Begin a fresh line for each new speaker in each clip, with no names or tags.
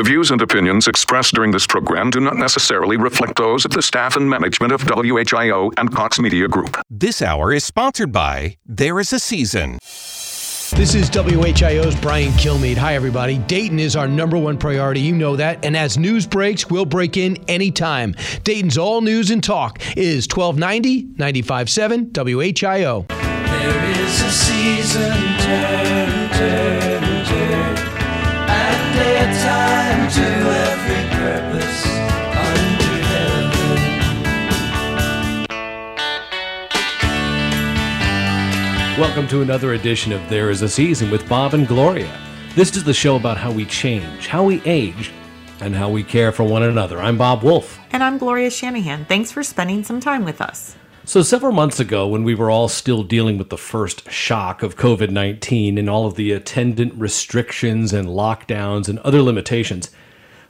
The views and opinions expressed during this program do not necessarily reflect those of the staff and management of WHIO and Cox Media Group.
This hour is sponsored by There Is a Season.
This is WHIO's Brian Kilmeade. Hi, everybody. Dayton is our number one priority. You know that. And as news breaks, we'll break in anytime. Dayton's all news and talk is 1290 957 WHIO.
There is a season, turn,
Welcome to another edition of There Is a Season with Bob and Gloria. This is the show about how we change, how we age, and how we care for one another. I'm Bob Wolf.
And I'm Gloria Shanahan. Thanks for spending some time with us.
So, several months ago, when we were all still dealing with the first shock of COVID 19 and all of the attendant restrictions and lockdowns and other limitations,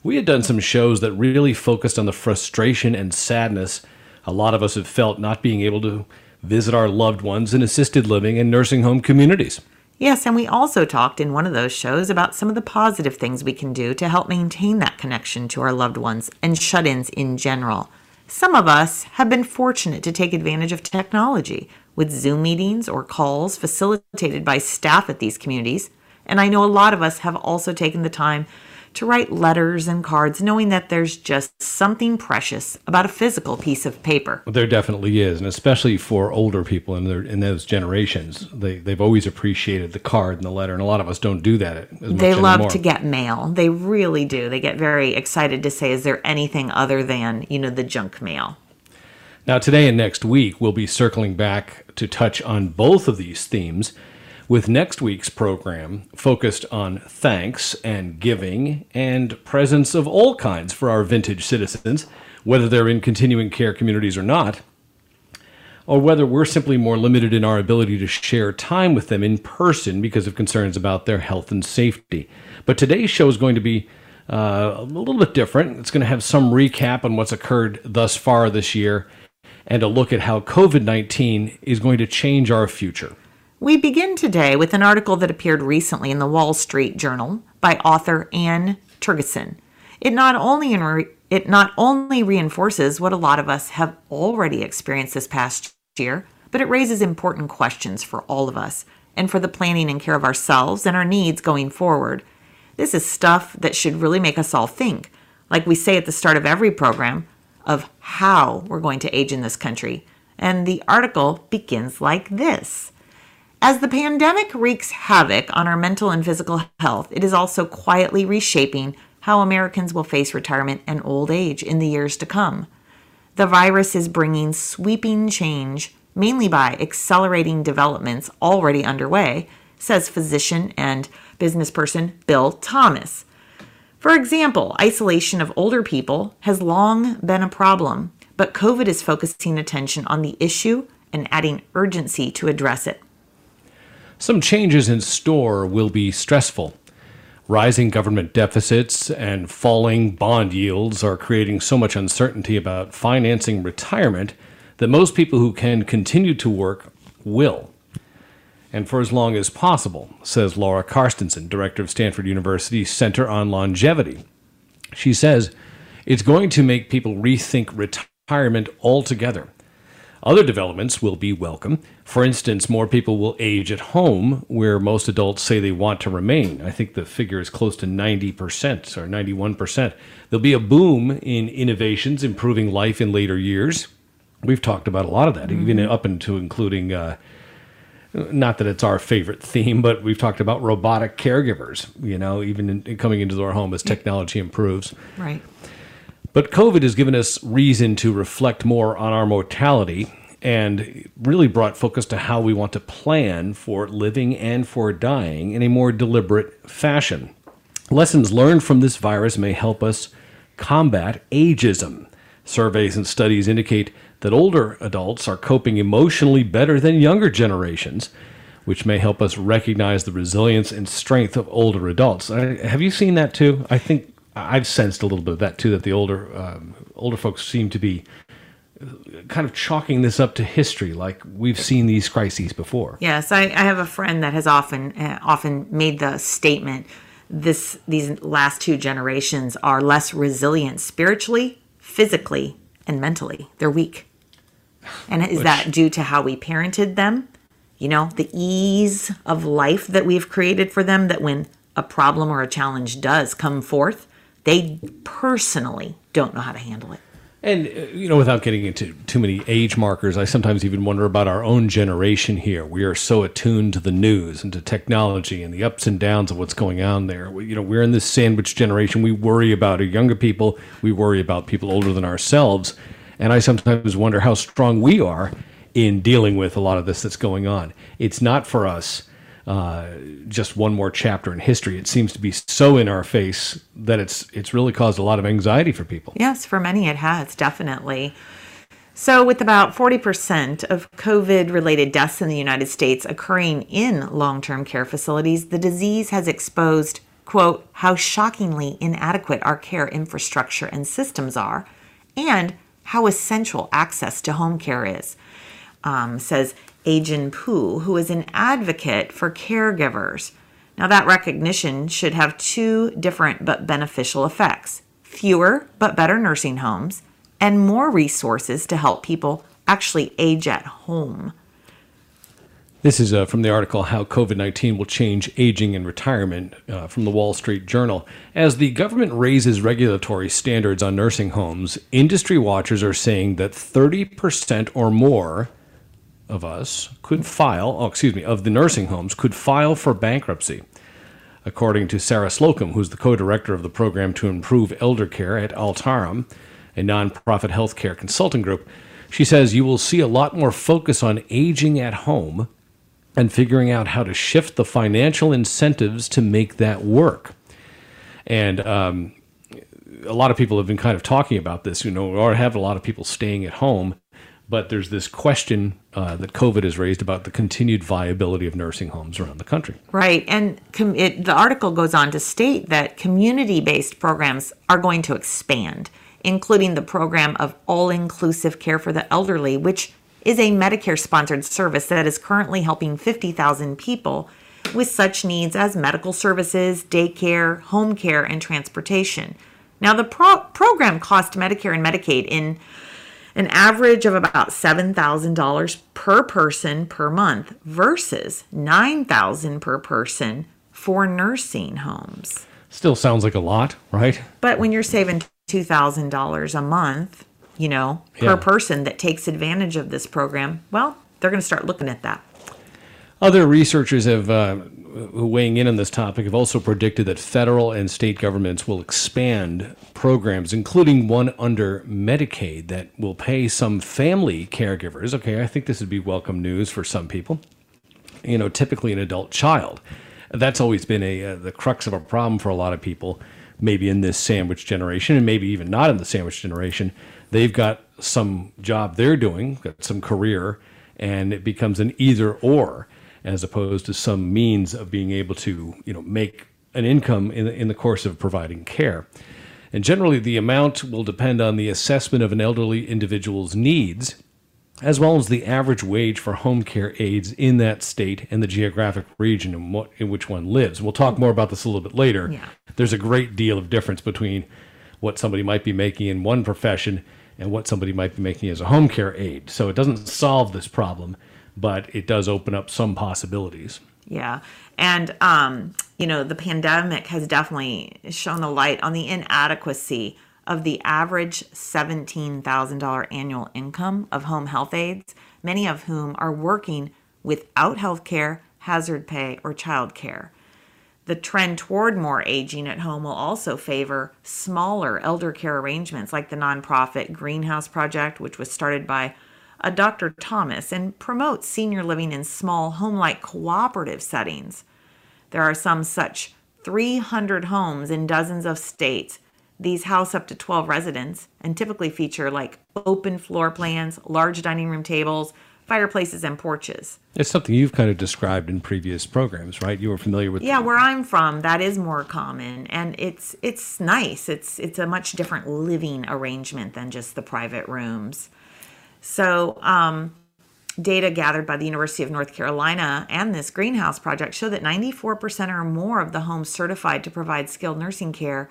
we had done some shows that really focused on the frustration and sadness a lot of us have felt not being able to visit our loved ones in assisted living and nursing home communities.
Yes, and we also talked in one of those shows about some of the positive things we can do to help maintain that connection to our loved ones and shut ins in general. Some of us have been fortunate to take advantage of technology with Zoom meetings or calls facilitated by staff at these communities. And I know a lot of us have also taken the time to write letters and cards, knowing that there's just something precious about a physical piece of paper.
There definitely is, and especially for older people in their in those generations, they they've always appreciated the card and the letter, and a lot of us don't do that as much
They love
anymore.
to get mail. They really do. They get very excited to say, is there anything other than, you know, the junk mail?
Now, today and next week, we'll be circling back to touch on both of these themes, with next week's program focused on thanks and giving and presents of all kinds for our vintage citizens, whether they're in continuing care communities or not, or whether we're simply more limited in our ability to share time with them in person because of concerns about their health and safety. But today's show is going to be uh, a little bit different. It's going to have some recap on what's occurred thus far this year and a look at how COVID 19 is going to change our future.
We begin today with an article that appeared recently in the Wall Street Journal by author Anne Tergesen. It not only in it not only reinforces what a lot of us have already experienced this past year, but it raises important questions for all of us and for the planning and care of ourselves and our needs going forward. This is stuff that should really make us all think, like we say at the start of every program, of how we're going to age in this country. And the article begins like this. As the pandemic wreaks havoc on our mental and physical health, it is also quietly reshaping how Americans will face retirement and old age in the years to come. The virus is bringing sweeping change, mainly by accelerating developments already underway, says physician and businessperson Bill Thomas. For example, isolation of older people has long been a problem, but COVID is focusing attention on the issue and adding urgency to address it.
Some changes in store will be stressful. Rising government deficits and falling bond yields are creating so much uncertainty about financing retirement that most people who can continue to work will. And for as long as possible, says Laura Carstensen, director of Stanford University's Center on Longevity. She says it's going to make people rethink retirement altogether. Other developments will be welcome. For instance, more people will age at home where most adults say they want to remain. I think the figure is close to 90% or 91%. There'll be a boom in innovations improving life in later years. We've talked about a lot of that, even up into including, uh, not that it's our favorite theme, but we've talked about robotic caregivers, you know, even in, coming into our home as technology improves.
Right.
But COVID has given us reason to reflect more on our mortality and really brought focus to how we want to plan for living and for dying in a more deliberate fashion. Lessons learned from this virus may help us combat ageism. Surveys and studies indicate that older adults are coping emotionally better than younger generations, which may help us recognize the resilience and strength of older adults. I, have you seen that too? I think I've sensed a little bit of that too. That the older um, older folks seem to be kind of chalking this up to history, like we've seen these crises before.
Yes, I, I have a friend that has often uh, often made the statement this these last two generations are less resilient spiritually, physically, and mentally. They're weak. And is that due to how we parented them? You know, the ease of life that we've created for them that when a problem or a challenge does come forth, they personally don't know how to handle it.
And, uh, you know, without getting into too many age markers, I sometimes even wonder about our own generation here. We are so attuned to the news and to technology and the ups and downs of what's going on there. We, you know, we're in this sandwich generation. We worry about our younger people, we worry about people older than ourselves. And I sometimes wonder how strong we are in dealing with a lot of this that's going on. It's not for us uh, just one more chapter in history. It seems to be so in our face that it's it's really caused a lot of anxiety for people.
Yes, for many it has, definitely. So, with about 40% of COVID related deaths in the United States occurring in long term care facilities, the disease has exposed, quote, how shockingly inadequate our care infrastructure and systems are, and how essential access to home care is, um, says Ai-jen Poo, who is an advocate for caregivers. Now, that recognition should have two different but beneficial effects fewer but better nursing homes, and more resources to help people actually age at home.
This is uh, from the article How COVID 19 Will Change Aging and Retirement uh, from the Wall Street Journal. As the government raises regulatory standards on nursing homes, industry watchers are saying that 30% or more of us could file, oh, excuse me, of the nursing homes could file for bankruptcy. According to Sarah Slocum, who's the co director of the program to improve elder care at Altarum, a nonprofit healthcare consulting group, she says you will see a lot more focus on aging at home and figuring out how to shift the financial incentives to make that work. And um, a lot of people have been kind of talking about this, you know, or have a lot of people staying at home. But there's this question uh, that COVID has raised about the continued viability of nursing homes around the country.
Right. And com- it, the article goes on to state that community based programs are going to expand, including the program of all inclusive care for the elderly, which is a Medicare sponsored service that is currently helping 50,000 people with such needs as medical services, daycare, home care, and transportation. Now, the pro- program cost Medicare and Medicaid in an average of about $7,000 per person per month versus 9,000 per person for nursing homes.
Still sounds like a lot, right?
But when you're saving $2,000 a month, you know, per person that takes advantage of this program, well, they're going to start looking at that.
Other researchers have uh, who weighing in on this topic have also predicted that federal and state governments will expand programs, including one under Medicaid that will pay some family caregivers. Okay, I think this would be welcome news for some people. You know, typically an adult child. That's always been a uh, the crux of a problem for a lot of people. Maybe in this sandwich generation, and maybe even not in the sandwich generation, they've got some job they're doing, got some career, and it becomes an either or as opposed to some means of being able to you know make an income in the, in the course of providing care. And generally, the amount will depend on the assessment of an elderly individual's needs, as well as the average wage for home care aides in that state and the geographic region in, what, in which one lives. We'll talk more about this a little bit later.
Yeah.
There's a great deal of difference between what somebody might be making in one profession and what somebody might be making as a home care aide. So it doesn't solve this problem, but it does open up some possibilities.
Yeah. And, um, you know, the pandemic has definitely shown the light on the inadequacy of the average $17,000 annual income of home health aides, many of whom are working without health care, hazard pay, or child care. The trend toward more aging at home will also favor smaller elder care arrangements like the nonprofit Greenhouse Project, which was started by a Dr. Thomas and promotes senior living in small home like cooperative settings. There are some such 300 homes in dozens of states. These house up to 12 residents and typically feature like open floor plans, large dining room tables, fireplaces, and porches.
It's something you've kind of described in previous programs, right? You were familiar with
Yeah, where I'm from, that is more common, and it's it's nice. It's it's a much different living arrangement than just the private rooms. So, um, Data gathered by the University of North Carolina and this greenhouse project show that 94% or more of the homes certified to provide skilled nursing care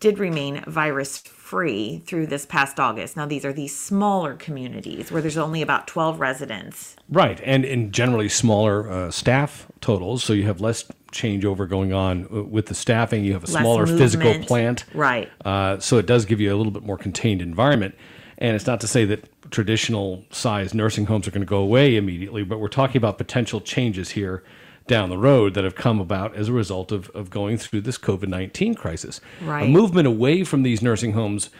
did remain virus free through this past August. Now, these are these smaller communities where there's only about 12 residents.
Right, and in generally smaller uh, staff totals, so you have less changeover going on uh, with the staffing. You have a
Less
smaller physical plant,
Right.
Uh, so it does give you a little bit more contained environment. And it's not to say that traditional size nursing homes are going to go away immediately, but we're talking about potential changes here down the road that have come about as a result of, of going through this COVID 19 crisis. A movement away from these nursing homes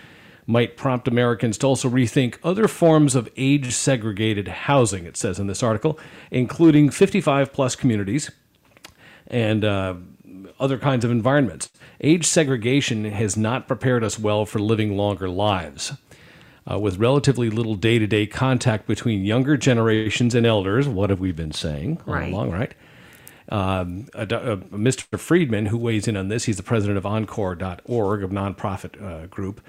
might prompt Americans to also rethink other forms of age segregated housing, it says in this article, including 55 plus communities and uh, other kinds of environments. Age segregation has not prepared us well for living longer lives. Uh, with relatively little day to day contact between younger generations and elders, what have we been saying all
Right.
along, right? Um, a, do- a, Mr. Freedman, who weighs in on this, he's the president of Encore.org, a nonprofit uh, group.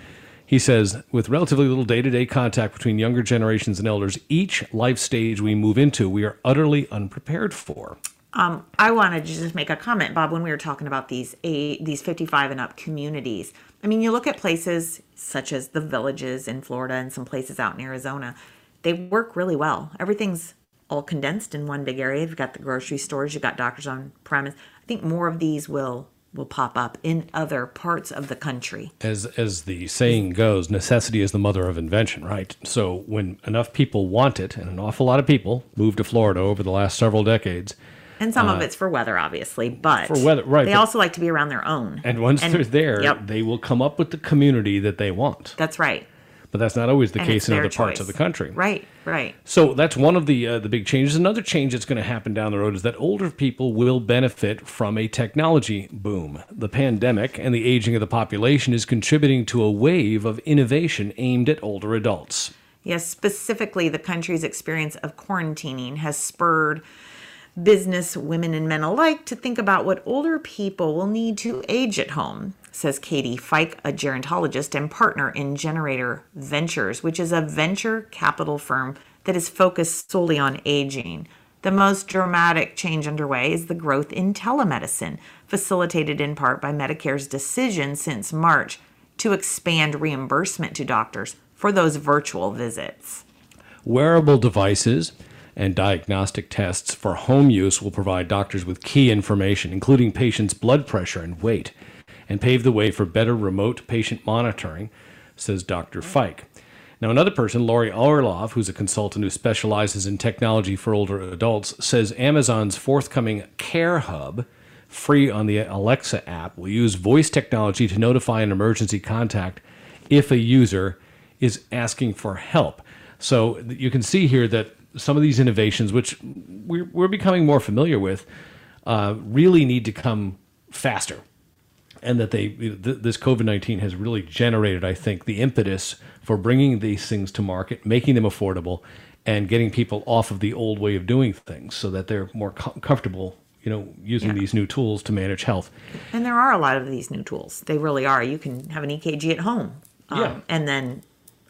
He says, with relatively little day to day contact between younger generations and elders, each life stage we move into, we are utterly unprepared for.
Um, I wanted to just make a comment, Bob, when we were talking about these these 55 and up communities. I mean, you look at places such as the villages in Florida and some places out in Arizona, they work really well. Everything's all condensed in one big area. You've got the grocery stores, you've got doctors on premise. I think more of these will will pop up in other parts of the country.
as as the saying goes, necessity is the mother of invention, right? So when enough people want it, and an awful lot of people moved to Florida over the last several decades,
And some of it's for weather, obviously, but
Uh, For weather, right,
They also like to be around their own.
and once they're there,
Yep,
they will come up with the community that they want.
that's right.
But that's not always the
And
case in other parts of the country.
Right, right.
So that's one of the uh, the big changes. Another change that's going to happen down the road is that older people will benefit from a technology boom. The pandemic and the aging of the population is contributing to a wave of innovation aimed at older adults.
Yes, specifically, the country's experience of quarantining has spurred business women and men alike to think about what older people will need to age at home, says Katy Fike, a gerontologist and partner in Generator Ventures, which is a venture capital firm that is focused solely on aging. The most dramatic change underway is the growth in telemedicine, facilitated in part by Medicare's decision since March to expand reimbursement to doctors for those virtual visits.
Wearable devices and diagnostic tests for home use will provide doctors with key information, including patients' blood pressure and weight, and pave the way for better remote patient monitoring, says Dr. Fike. Now, another person, Laurie Orlov, who's a consultant who specializes in technology for older adults, says Amazon's forthcoming Care Hub, free on the Alexa app, will use voice technology to notify an emergency contact if a user is asking for help. So you can see here that some of these innovations, which we're, we're becoming more familiar with, uh, really need to come faster and that they th- this COVID nineteen has really generated, I think, the impetus for bringing these things to market, making them affordable, and getting people off of the old way of doing things, so that they're more com- comfortable, you know, using
Yeah.
these new tools to manage health.
And there are a lot of these new tools. They really are. You can have an EKG at home. Um,
Yeah.
And then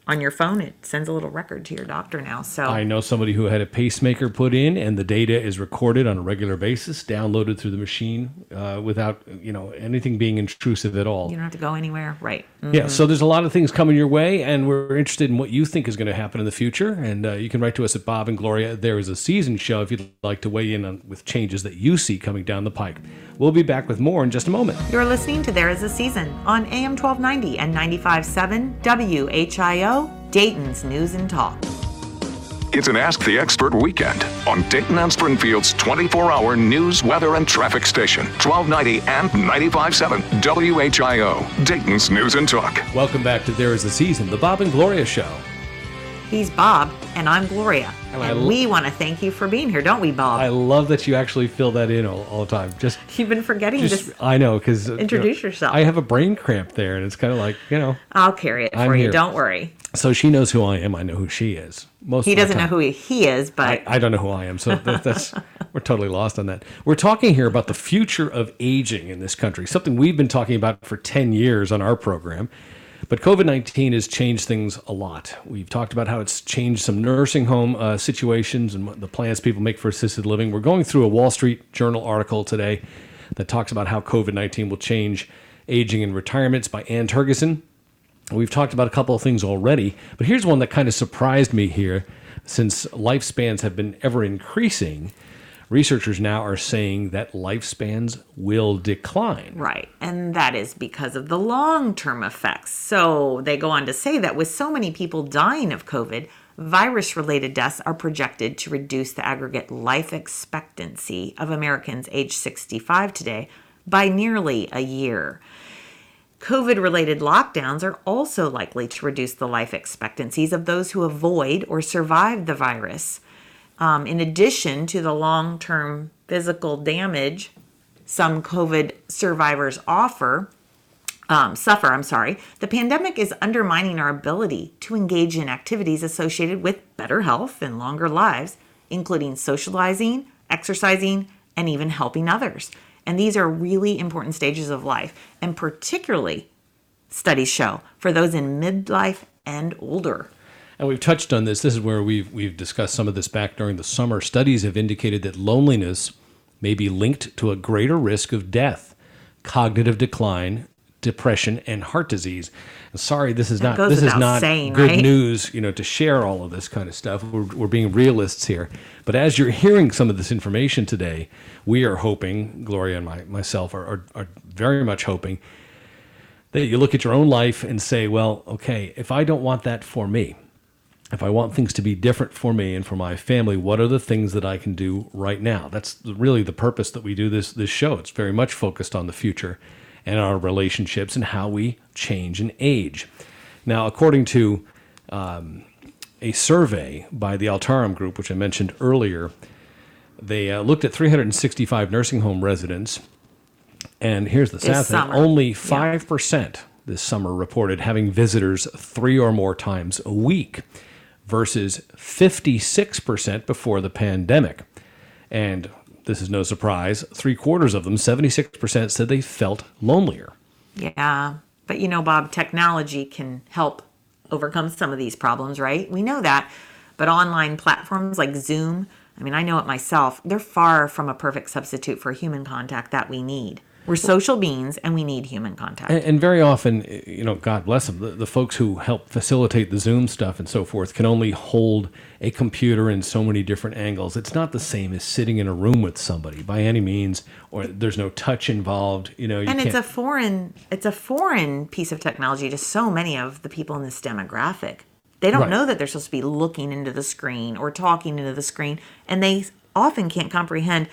on your phone, it sends a little record to your doctor now. So
I know somebody who had a pacemaker put in, and the data is recorded on a regular basis, downloaded through the machine, uh, without you know anything being intrusive at all.
you don't have to go anywhere. Right.
Yeah, so there's a lot of things coming your way, and we're interested in what you think is going to happen in the future. And uh, you can write to us at Bob and Gloria. There is a season show if you'd like to weigh in on with changes that you see coming down the pike. We'll be back with more in just a moment.
You're listening to There Is a Season on AM 1290 and 95.7 WHIO, Dayton's News and Talk.
It's an Ask the Expert weekend on Dayton and Springfield's 24 hour news, weather, and traffic station, 1290 and 95.7 WHIO, Dayton's News and Talk.
Welcome back to There Is a Season, the Bob and Gloria Show.
He's Bob, and I'm Gloria.
And
And,
I l-
we want to thank you for being here, don't we, Bob?
I love that you actually fill that in all, all the time. Just,
You've been forgetting
just
this.
I know because
Introduce yourself.
I have a brain cramp there, and it's kind of like you know.
I'll carry it
I'm
for you.
here.
Don't worry.
So she knows who I am. I know who she is. Most
He doesn't know who he, is, but
I, I don't know who I am, so that, that's we're totally lost on that. We're talking here about the future of aging in this country, something we've been talking about for ten years on our program. But COVID 19 has changed things a lot. We've talked about how it's changed some nursing home uh, situations and the plans people make for assisted living. We're going through a Wall Street Journal article today that talks about how COVID 19 will change aging and retirements by Anne Tergesen. We've talked about a couple of things already, but here's one that kind of surprised me here since lifespans have been ever increasing. Researchers now are saying that lifespans will decline.
Right. And that is because of the long term effects. So they go on to say that with so many people dying of COVID, virus related deaths are projected to reduce the aggregate life expectancy of Americans age 65 today by nearly a year. COVID related lockdowns are also likely to reduce the life expectancies of those who avoid or survive the virus. Um, in addition to the long term physical damage some COVID survivors offer, um, suffer, I'm sorry, the pandemic is undermining our ability to engage in activities associated with better health and longer lives, including socializing, exercising, and even helping others. And these are really important stages of life, and particularly, studies show, for those in midlife and older.
And we've touched on this. This is where we've we've discussed some of this back during the summer. Studies have indicated that loneliness may be linked to a greater risk of death, cognitive decline, depression, and heart disease. And sorry, this is not this is not
saying,
good
right?
news, you know, to share all of this kind of stuff. We're, we're being realists here. But as you're hearing some of this information today, we are hoping, Gloria and my, myself are, are, are very much hoping that you look at your own life and say, well, okay, if I don't want that for me, if I want things to be different for me and for my family, what are the things that I can do right now? That's really the purpose that we do this this show. It's very much focused on the future and our relationships and how we change and age. Now, according to um, a survey by the Altarum Group, which I mentioned earlier, they uh, looked at 365 nursing home residents, and here's the sad thing: only five percent this summer reported having visitors three or more times a week, versus 56 percent before the pandemic. And this is no surprise: three quarters of them, 76 percent, said they felt lonelier.
Yeah. But you know, Bob, technology can help overcome some of these problems, right? We know that. But online platforms like Zoom, I mean, I know it myself, they're far from a perfect substitute for human contact that we need. We're social beings and we need human contact.
And, and very often, you know, God bless them, the, the folks who help facilitate the Zoom stuff and so forth can only hold a computer in so many different angles. It's not the same as sitting in a room with somebody by any means, or there's no touch involved. You know, you
and it's a foreign it's a foreign piece of technology to so many of the people in this demographic. They don't
Right.
know that they're supposed to be looking into the screen or talking into the screen and they often can't comprehend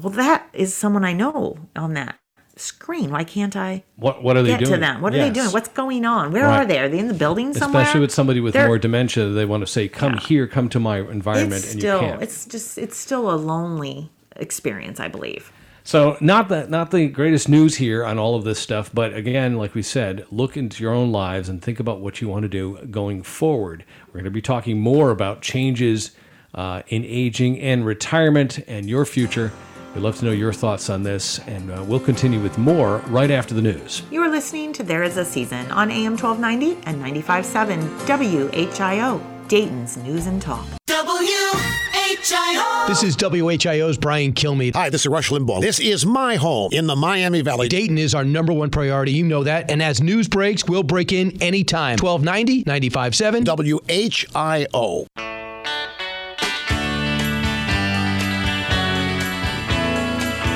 well that is someone I know on that screen. Why can't I
what what are they
get
doing?
to them? What are they doing? What's going on? Where
Right.
are they? Are they in the building somewhere?
Especially with somebody with
They're-
more dementia, they want to say, "Come
Yeah.
here, come to my environment,"
it's
and
still
you can't.
it's just it's still a lonely experience, I believe.
So not the not the greatest news here on all of this stuff, but again, like we said, look into your own lives and think about what you want to do going forward. We're going to be talking more about changes uh, in aging and retirement and your future. We'd love to know your thoughts on this, and uh, we'll continue with more right after the news.
You are listening to There Is a Season on AM 1290 and 95.7 WHIO, Dayton's News and Talk.
WHIO.
This is WHIO's Brian Kilmeade.
Hi, this is Rush Limbaugh. This is my home in the Miami Valley.
Dayton is our number one priority. You know that. And as news breaks, we'll break in anytime. 1290, 95.7.
WHIO.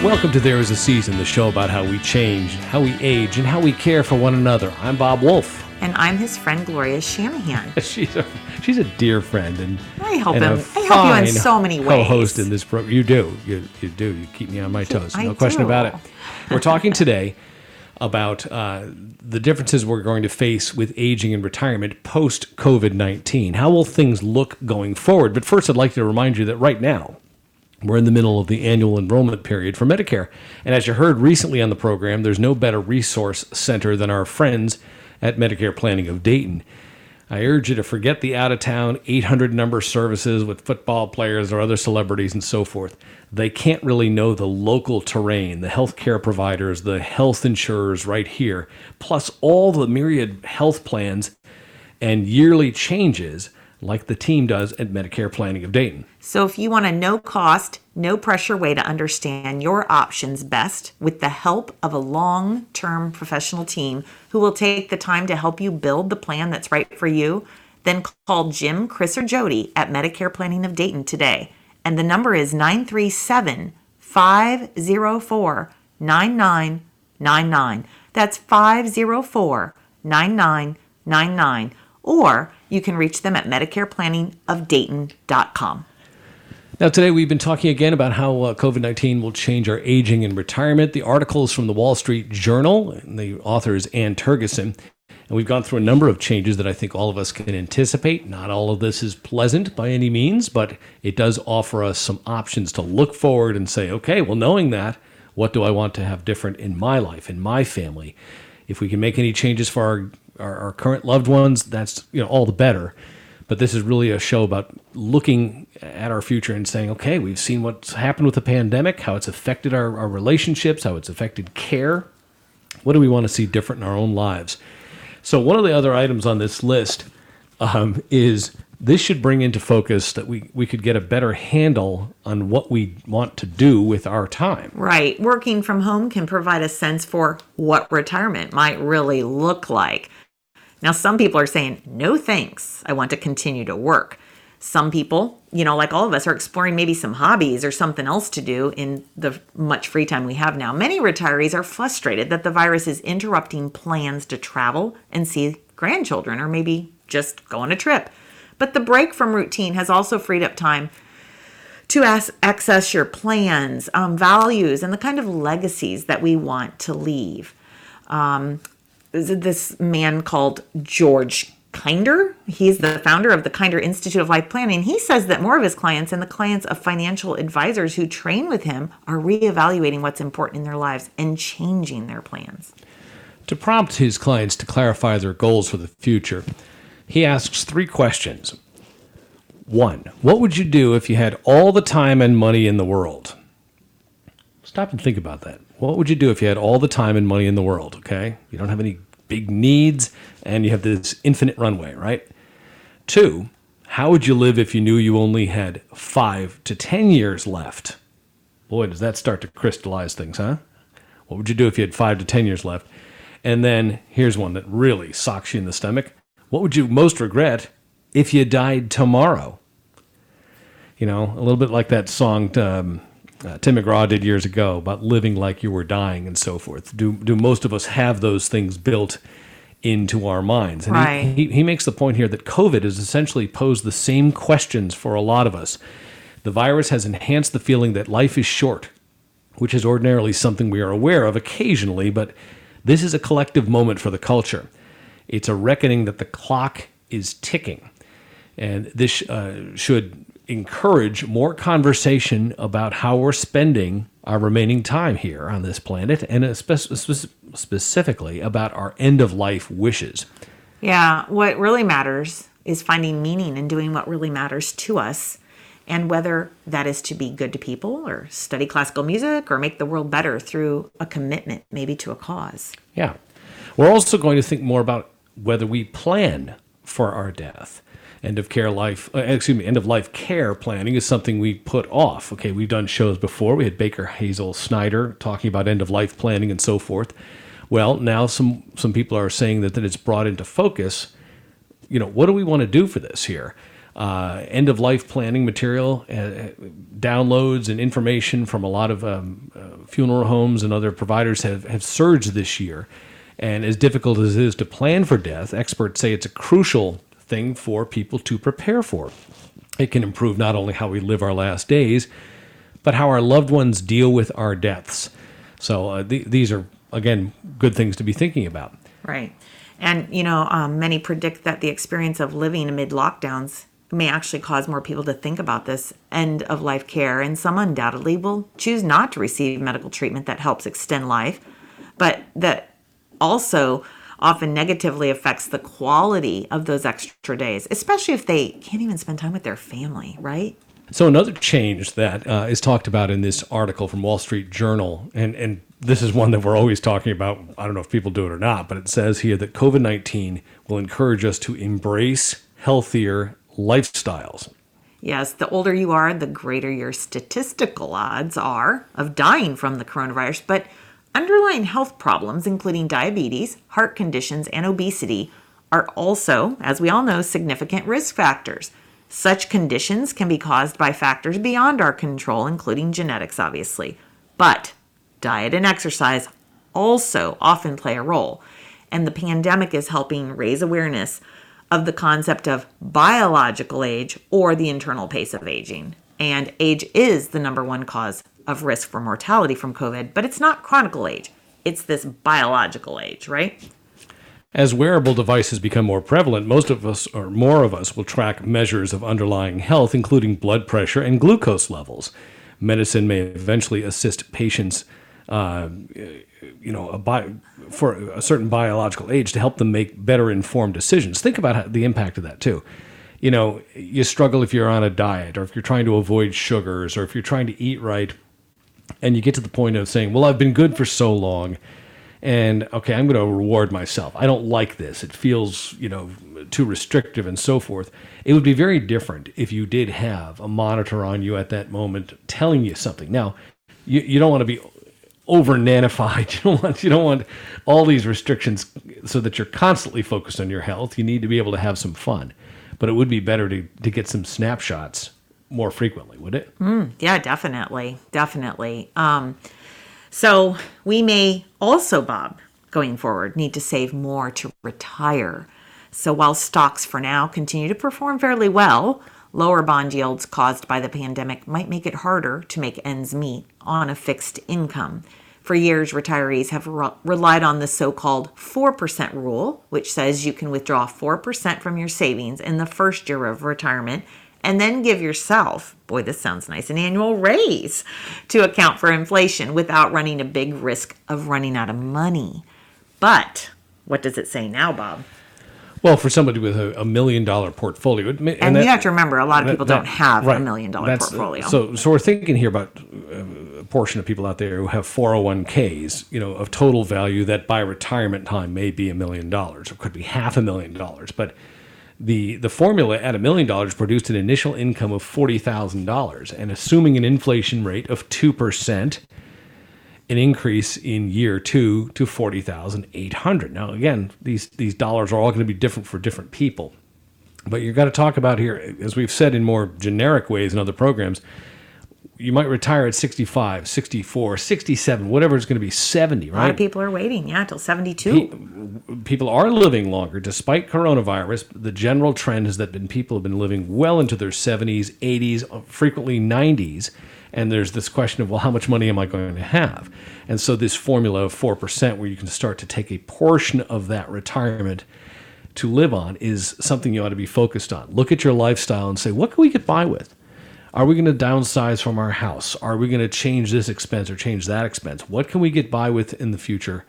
Welcome to There Is a Season, the show about how we change, how we age, and how we care for one another. I'm Bob Wolf.
And I'm his friend Gloria Shanahan.
She's a she's a dear friend, and
I help
and
him- I help you in so many
Co-host
ways.
in this program, you do, you you do. You keep me on my toes,
I
no question
do.
about it. We're talking today about uh, the differences we're going to face with aging and retirement post COVID nineteen. How will things look going forward? But first, I'd like to remind you that right now. We're in the middle of the annual enrollment period for Medicare. And as you heard recently on the program, there's no better resource center than our friends at Medicare Planning of Dayton. I urge you to forget the out of town 800 number services with football players or other celebrities and so forth. They can't really know the local terrain, the healthcare providers, the health insurers right here, plus all the myriad health plans and yearly changes like the team does at Medicare Planning of Dayton.
So, if you want a no cost, no pressure way to understand your options best with the help of a long term professional team who will take the time to help you build the plan that's right for you, then call Jim, Chris, or Jody at Medicare Planning of Dayton today. And the number is 937 504 9999. That's 504 9999. Or you can reach them at MedicarePlanningofDayton.com.
Now, today we've been talking again about how uh, COVID 19 will change our aging and retirement. The article is from the Wall Street Journal, and the author is Anne Tergesen. And we've gone through a number of changes that I think all of us can anticipate. Not all of this is pleasant by any means, but it does offer us some options to look forward and say, okay, well, knowing that, what do I want to have different in my life, in my family? If we can make any changes for our, our, our current loved ones, that's you know all the better. But this is really a show about looking at our future and saying, okay, we've seen what's happened with the pandemic, how it's affected our, our relationships, how it's affected care. What do we want to see different in our own lives? So, one of the other items on this list um, is this should bring into focus that we, we could get a better handle on what we want to do with our time.
Right. Working from home can provide a sense for what retirement might really look like. Now, some people are saying, no thanks, I want to continue to work. Some people, you know, like all of us, are exploring maybe some hobbies or something else to do in the much free time we have now. Many retirees are frustrated that the virus is interrupting plans to travel and see grandchildren or maybe just go on a trip. But the break from routine has also freed up time to as- access your plans, um, values, and the kind of legacies that we want to leave. Um, this man called George Kinder. He's the founder of the Kinder Institute of Life Planning. He says that more of his clients and the clients of financial advisors who train with him are reevaluating what's important in their lives and changing their plans.
To prompt his clients to clarify their goals for the future, he asks three questions. One, what would you do if you had all the time and money in the world? Stop and think about that. What would you do if you had all the time and money in the world? Okay. You don't have any big needs and you have this infinite runway, right? Two, how would you live if you knew you only had five to 10 years left? Boy, does that start to crystallize things, huh? What would you do if you had five to 10 years left? And then here's one that really socks you in the stomach. What would you most regret if you died tomorrow? You know, a little bit like that song um, uh, Tim McGraw did years ago about living like you were dying and so forth. Do do most of us have those things built into our minds? And
Right.
he, he, he makes the point here that COVID has essentially posed the same questions for a lot of us. The virus has enhanced the feeling that life is short, which is ordinarily something we are aware of occasionally, but this is a collective moment for the culture. It's a reckoning that the clock is ticking. And this uh, should encourage more conversation about how we're spending our remaining time here on this planet, and specifically about our end of life wishes.
Yeah, what really matters is finding meaning and doing what really matters to us. And whether that is to be good to people or study classical music or make the world better through a commitment, maybe to a cause.
Yeah. We're also going to think more about whether we plan for our death. End of care life, uh, excuse me, end of life care planning is something we put off. Okay, we've done shows before. We had Baker Hazel Snyder talking about end of life planning and so forth. Well, now some some people are saying that that it's brought into focus. You know, what do we want to do for this here? Uh, end of life planning material, uh, downloads and information from a lot of um, uh, funeral homes and other providers have, have surged this year. And as difficult as it is to plan for death, experts say it's a crucial thing for people to prepare for. It can improve not only how we live our last days, but how our loved ones deal with our deaths. So uh, th- these are, again, good things to be thinking about.
Right. And, you know, um, many predict that the experience of living amid lockdowns may actually cause more people to think about this end of life care. And some undoubtedly will choose not to receive medical treatment that helps extend life, but that also often negatively affects the quality of those extra days, especially if they can't even spend time with their family, right?
So another change that uh, is talked about in this article from Wall Street Journal, and and this is one that we're always talking about. I don't know if people do it or not, but it says here that COVID nineteen will encourage us to embrace healthier lifestyles.
Yes, the older you are, the greater your statistical odds are of dying from the coronavirus. But underlying health problems, including diabetes, heart conditions, and obesity, are also, as we all know, significant risk factors. Such conditions can be caused by factors beyond our control, including genetics, obviously. But diet and exercise also often play a role. And the pandemic is helping raise awareness of the concept of biological age or the internal pace of aging. And age is the number one cause of risk for mortality from COVID, but it's not chronic age. It's this biological age, right?
As wearable devices become more prevalent, most of us, or more of us, will track measures of underlying health, including blood pressure and glucose levels. Medicine may eventually assist patients, uh, you know, a bi- for a certain biological age to help them make better informed decisions. Think about how, the impact of that too. You know, you struggle if you're on a diet, or if you're trying to avoid sugars, or if you're trying to eat right, and you get to the point of saying, "Well, I've been good for so long." and okay, I'm going to reward myself. I don't like this. It feels, you know, too restrictive and so forth. It would be very different if you did have a monitor on you at that moment telling you something. Now, you, you don't want to be over nanified. You don't want you don't want all these restrictions so that you're constantly focused on your health. You need to be able to have some fun. But it would be better to, to get some snapshots more frequently, would it?
Yeah, definitely. Definitely. Um, so we may also, Bob, going forward, need to save more to retire. So while stocks for now continue to perform fairly well, lower bond yields caused by the pandemic might make it harder to make ends meet on a fixed income. For years, retirees have re- relied on the so called 4% rule, which says you can withdraw 4% from your savings in the first year of retirement and then give yourself, boy, this sounds nice, an annual raise to account for inflation without running a big risk of running out of money. But what does it say now, Bob?
Well, for somebody with a, a million dollar portfolio, and,
And,
that-
you have to remember, a lot of people
that-
don't have
right.
a million dollar
That's-
portfolio.
So, so we're thinking here about uh, a portion of people out there who have 401ks, you know, of total value that by retirement time may be a million dollars, or could be half a million dollars. But the the formula at a million dollars produced an initial income of forty thousand dollars, and assuming an inflation rate of two percent, an increase in year two to forty thousand eight hundred. Now, again, these these dollars are all going to be different for different people. But you've got to talk about here, as we've said in more generic ways in other programs, you might retire at 65, 64, 67, whatever it's going to be, 70, right?
a lot of people are waiting, yeah, till 72.
People are living longer despite coronavirus. The general trend is that been, people have been living well into their 70s, 80s, uh, frequently 90s. And there's this question of, well, how much money am I going to have? And so this formula of 4%, where you can start to take a portion of that retirement to live on, is something you ought to be focused on. Look at your lifestyle and say, what can we get by with? Are we going to downsize from our house? Are we going to change this expense or change that expense? What can we get by with in the future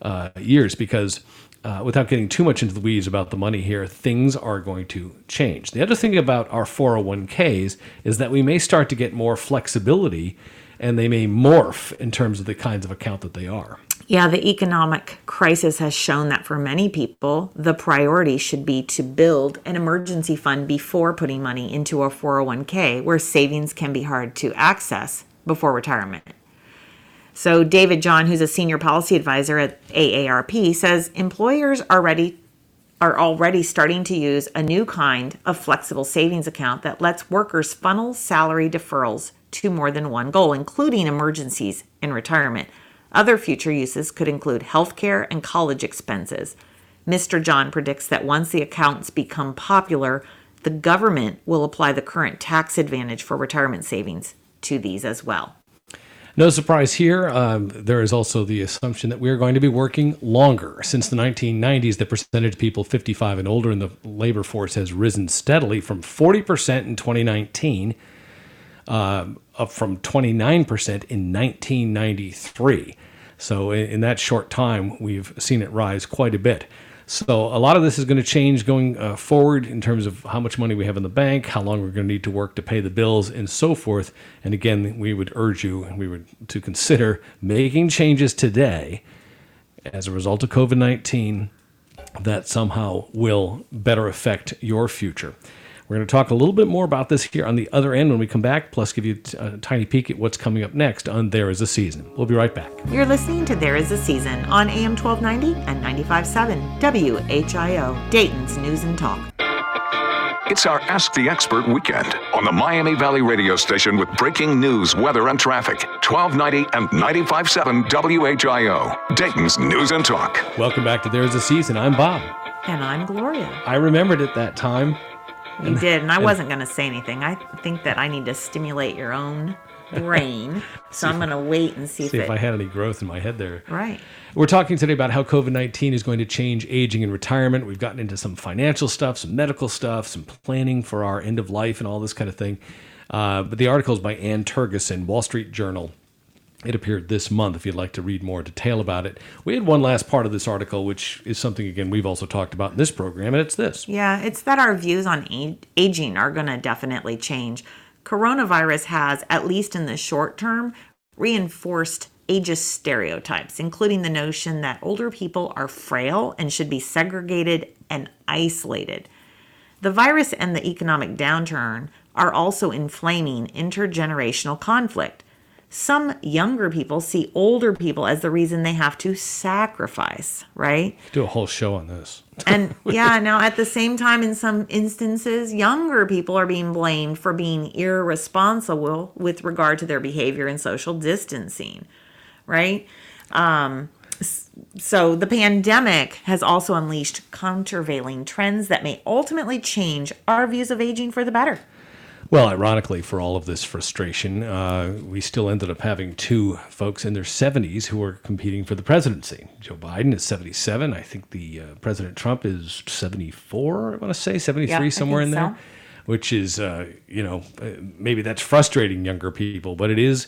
uh, years? Because uh, without getting too much into the weeds about the money here, things are going to change. The other thing about our 401ks is that we may start to get more flexibility and they may morph in terms of the kinds of account that they are.
Yeah, the economic crisis has shown that for many people, the priority should be to build an emergency fund before putting money into a 401k, where savings can be hard to access before retirement. So, David John, who's a senior policy advisor at AARP, says employers are ready are already starting to use a new kind of flexible savings account that lets workers funnel salary deferrals to more than one goal, including emergencies in retirement. Other future uses could include healthcare and college expenses. Mr. John predicts that once the accounts become popular, the government will apply the current tax advantage for retirement savings to these as well.
No surprise here. Um, there is also the assumption that we're going to be working longer. Since the 1990s, the percentage of people 55 and older in the labor force has risen steadily from 40% in 2019 um, up from 29% in 1993. So in, that short time, we've seen it rise quite a bit. So a lot of this is going to change going uh, forward in terms of how much money we have in the bank, how long we're going to need to work to pay the bills, and so forth. And again, we would urge you and we would to consider making changes today as a result of COVID nineteen that somehow will better affect your future. We're going to talk a little bit more about this here on the other end when we come back, plus give you uh, a tiny peek at what's coming up next on There Is a Season. We'll be right back.
You're listening to There Is a Season on AM 1290 and 95.7 WHIO, Dayton's News and Talk.
It's our Ask the Expert weekend on the Miami Valley radio station with breaking news, weather, and traffic. 1290 and 95.7 WHIO, Dayton's News and Talk.
Welcome back to There Is a Season. I'm Bob.
And I'm Gloria.
I remembered it that time.
You did, and I wasn't going to say anything. I think that I need to stimulate your own brain, so I'm going to wait and see,
See
if
if
it.
I had any growth in my head there.
right.
We're talking today about how COVID 19 is going to change aging and retirement. We've gotten into some financial stuff, some medical stuff, some planning for our end of life, and all this kind of thing. Uh, but the article is by Anne Tergesen in Wall Street Journal. It appeared this month if you'd like to read more detail about it. We had one last part of this article, which is something, again, we've also talked about in this program, and it's this.
Yeah, it's that our views on aging are going to definitely change. Coronavirus has, at least in the short term, reinforced ageist stereotypes, including the notion that older people are frail and should be segregated and isolated. The virus and the economic downturn are also inflaming intergenerational conflict. Some younger people see older people as the reason they have to sacrifice, right?
Do a whole show on this.
And yeah, now at the same time, in some instances, younger people are being blamed for being irresponsible with regard to their behavior and social distancing, right? Um, so the pandemic has also unleashed countervailing trends that may ultimately change our views of aging for the better.
Well, ironically, for all of this frustration, uh, we still ended up having two folks in their 70s who are competing for the presidency. Joe Biden is 77. I think the uh, President Trump is 74. I want to say 73,
Yeah,
somewhere in
think
there,
so.
which is, uh, you know, maybe that's frustrating younger people, but it is.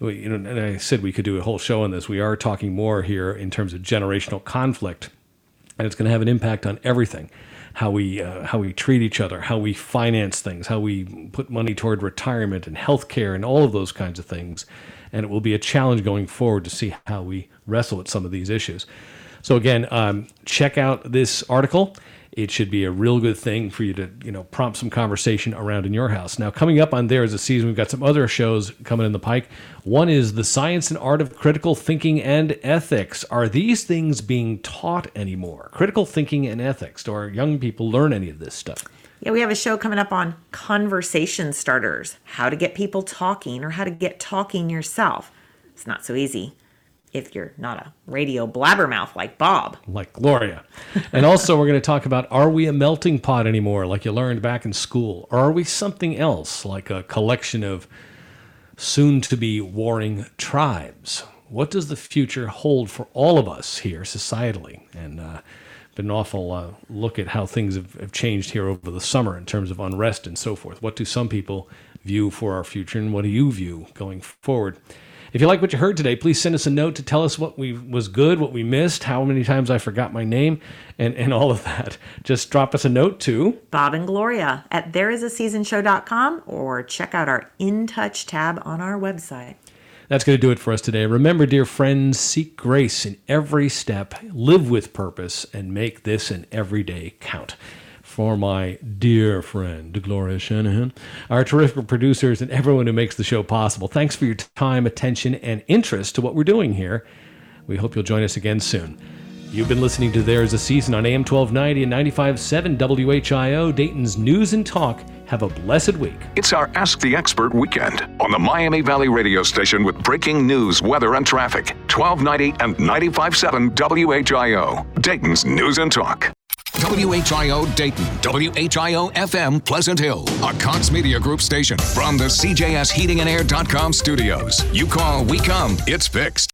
You know, and I said we could do a whole show on this. We are talking more here in terms of generational conflict and it's going to have an impact on everything how we uh, how we treat each other how we finance things how we put money toward retirement and healthcare and all of those kinds of things. And it will be a challenge going forward to see how we wrestle with some of these issues. So again um, check out this article it should be a real good thing for you to you know prompt some conversation around in your house. Now coming up on there is a season. We've got some other shows coming in the pike. One is the science and art of critical thinking and ethics. Are these things being taught anymore? Critical thinking and ethics. Do our young people learn any of this stuff?
Yeah, we have a show coming up on conversation starters, how to get people talking or how to get talking yourself. It's not so easy if you're not a radio blabbermouth like Bob.
like Gloria. And also, we're going to talk about are we a melting pot anymore, like you learned back in school? Or are we something else, like a collection of soon to be warring tribes? What does the future hold for all of us here societally? And uh, been an awful uh, look at how things have, have changed here over the summer in terms of unrest and so forth. What do some people view for our future, and what do you view going forward? If you like what you heard today, please send us a note to tell us what we was good, what we missed, how many times I forgot my name, and, and all of that. Just drop us a note to
Bob and Gloria at thereisaseasonshow.com or check out our In Touch tab on our website.
That's going to do it for us today. Remember, dear friends, seek grace in every step, live with purpose, and make this an everyday count. For my dear friend, Gloria Shanahan, our terrific producers, and everyone who makes the show possible, thanks for your time, attention, and interest to what we're doing here. We hope you'll join us again soon. You've been listening to There's a Season on AM 1290 and 95.7 WHIO, Dayton's News and Talk. Have a blessed week.
It's our Ask the Expert weekend on the Miami Valley radio station with breaking news, weather, and traffic. 1290 and 95.7 WHIO, Dayton's News and Talk. WHIO Dayton, WHIO FM Pleasant Hill, a Cox Media Group station from the CJS Heating and Air.com studios. You call, we come, it's fixed.